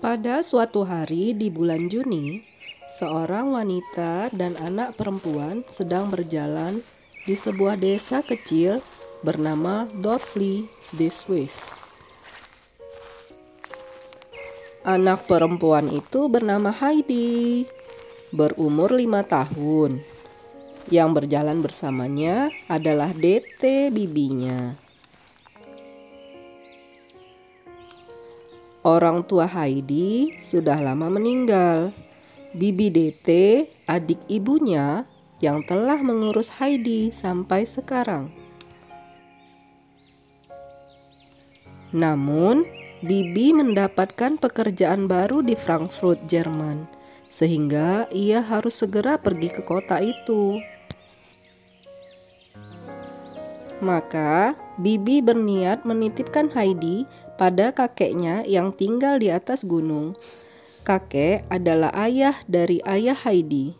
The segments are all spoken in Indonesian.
Pada suatu hari di bulan Juni, seorang wanita dan anak perempuan sedang berjalan di sebuah desa kecil bernama Dorfli di Swiss. Anak perempuan itu bernama Heidi, berumur lima tahun. Yang berjalan bersamanya adalah DT bibinya. Orang tua Heidi sudah lama meninggal. Bibi DT, adik ibunya yang telah mengurus Heidi sampai sekarang. Namun, Bibi mendapatkan pekerjaan baru di Frankfurt, Jerman, sehingga ia harus segera pergi ke kota itu. Maka, Bibi berniat menitipkan Heidi pada kakeknya yang tinggal di atas gunung. Kakek adalah ayah dari ayah Heidi.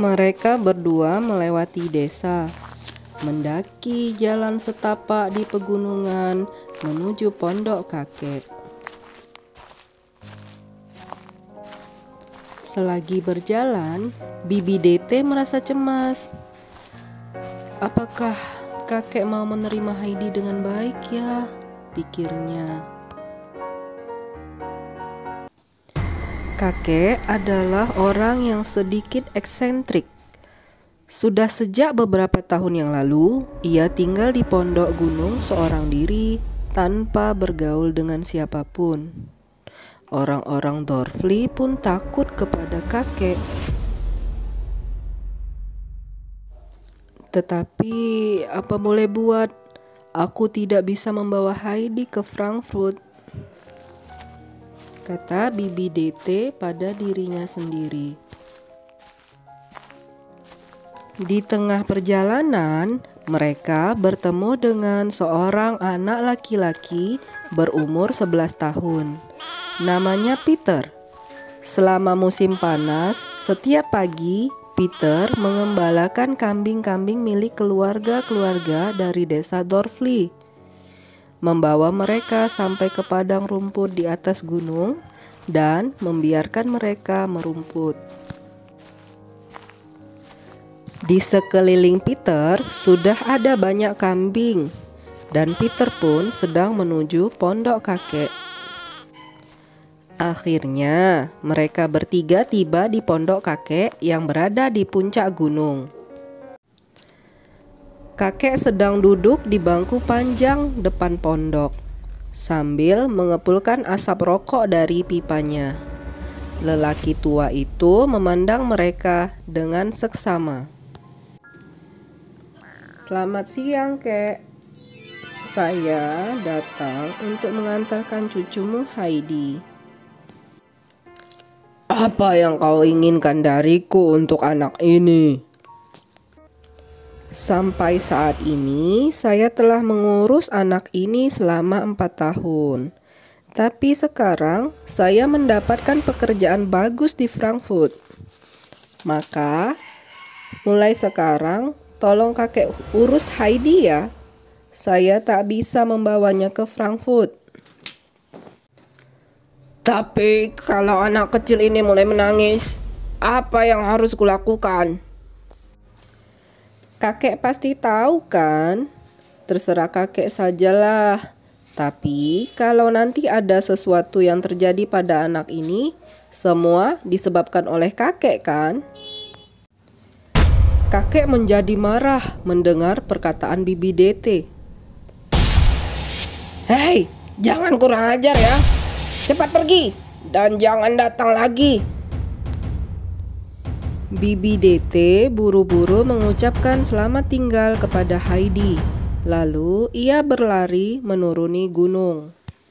Mereka berdua melewati desa, mendaki jalan setapak di pegunungan menuju pondok kakek. Selagi berjalan, Bibi DT merasa cemas. Apakah kakek mau menerima Heidi dengan baik ya? Pikirnya. Kakek adalah orang yang sedikit eksentrik. Sudah sejak beberapa tahun yang lalu, ia tinggal di pondok gunung seorang diri tanpa bergaul dengan siapa pun. Orang-orang Dorfli pun takut kepada kakek. Tetapi apa boleh buat, aku tidak bisa membawa Heidi ke Frankfurt. Kata Bibi DT pada dirinya sendiri. Di tengah perjalanan, mereka bertemu dengan seorang anak laki-laki berumur 11 tahun. Namanya Peter. Selama musim panas, setiap pagi Peter mengembalakan kambing-kambing milik keluarga-keluarga dari desa Dorfli. Membawa mereka sampai ke padang rumput di atas gunung dan membiarkan mereka merumput. Di sekeliling Peter sudah ada banyak kambing, dan Peter pun sedang menuju pondok kakek. Akhirnya, mereka bertiga tiba di pondok kakek yang berada di puncak gunung. Kakek sedang duduk di bangku panjang depan pondok sambil mengepulkan asap rokok dari pipanya. Lelaki tua itu memandang mereka dengan seksama. Selamat siang, Kek. Saya datang untuk mengantarkan cucumu Heidi. Apa yang kau inginkan dariku untuk anak ini? Sampai saat ini, saya telah mengurus anak ini selama empat tahun. Tapi sekarang, saya mendapatkan pekerjaan bagus di Frankfurt. Maka, mulai sekarang, tolong kakek urus Heidi ya. Saya tak bisa membawanya ke Frankfurt. Tapi kalau anak kecil ini mulai menangis, apa yang harus kulakukan? Kakek pasti tahu kan? Terserah kakek sajalah. Tapi kalau nanti ada sesuatu yang terjadi pada anak ini, semua disebabkan oleh kakek kan? Kakek menjadi marah mendengar perkataan Bibi DT. Hei, jangan kurang ajar ya. Cepat pergi dan jangan datang lagi. Bibi DT buru-buru mengucapkan selamat tinggal kepada Heidi. Lalu ia berlari menuruni gunung.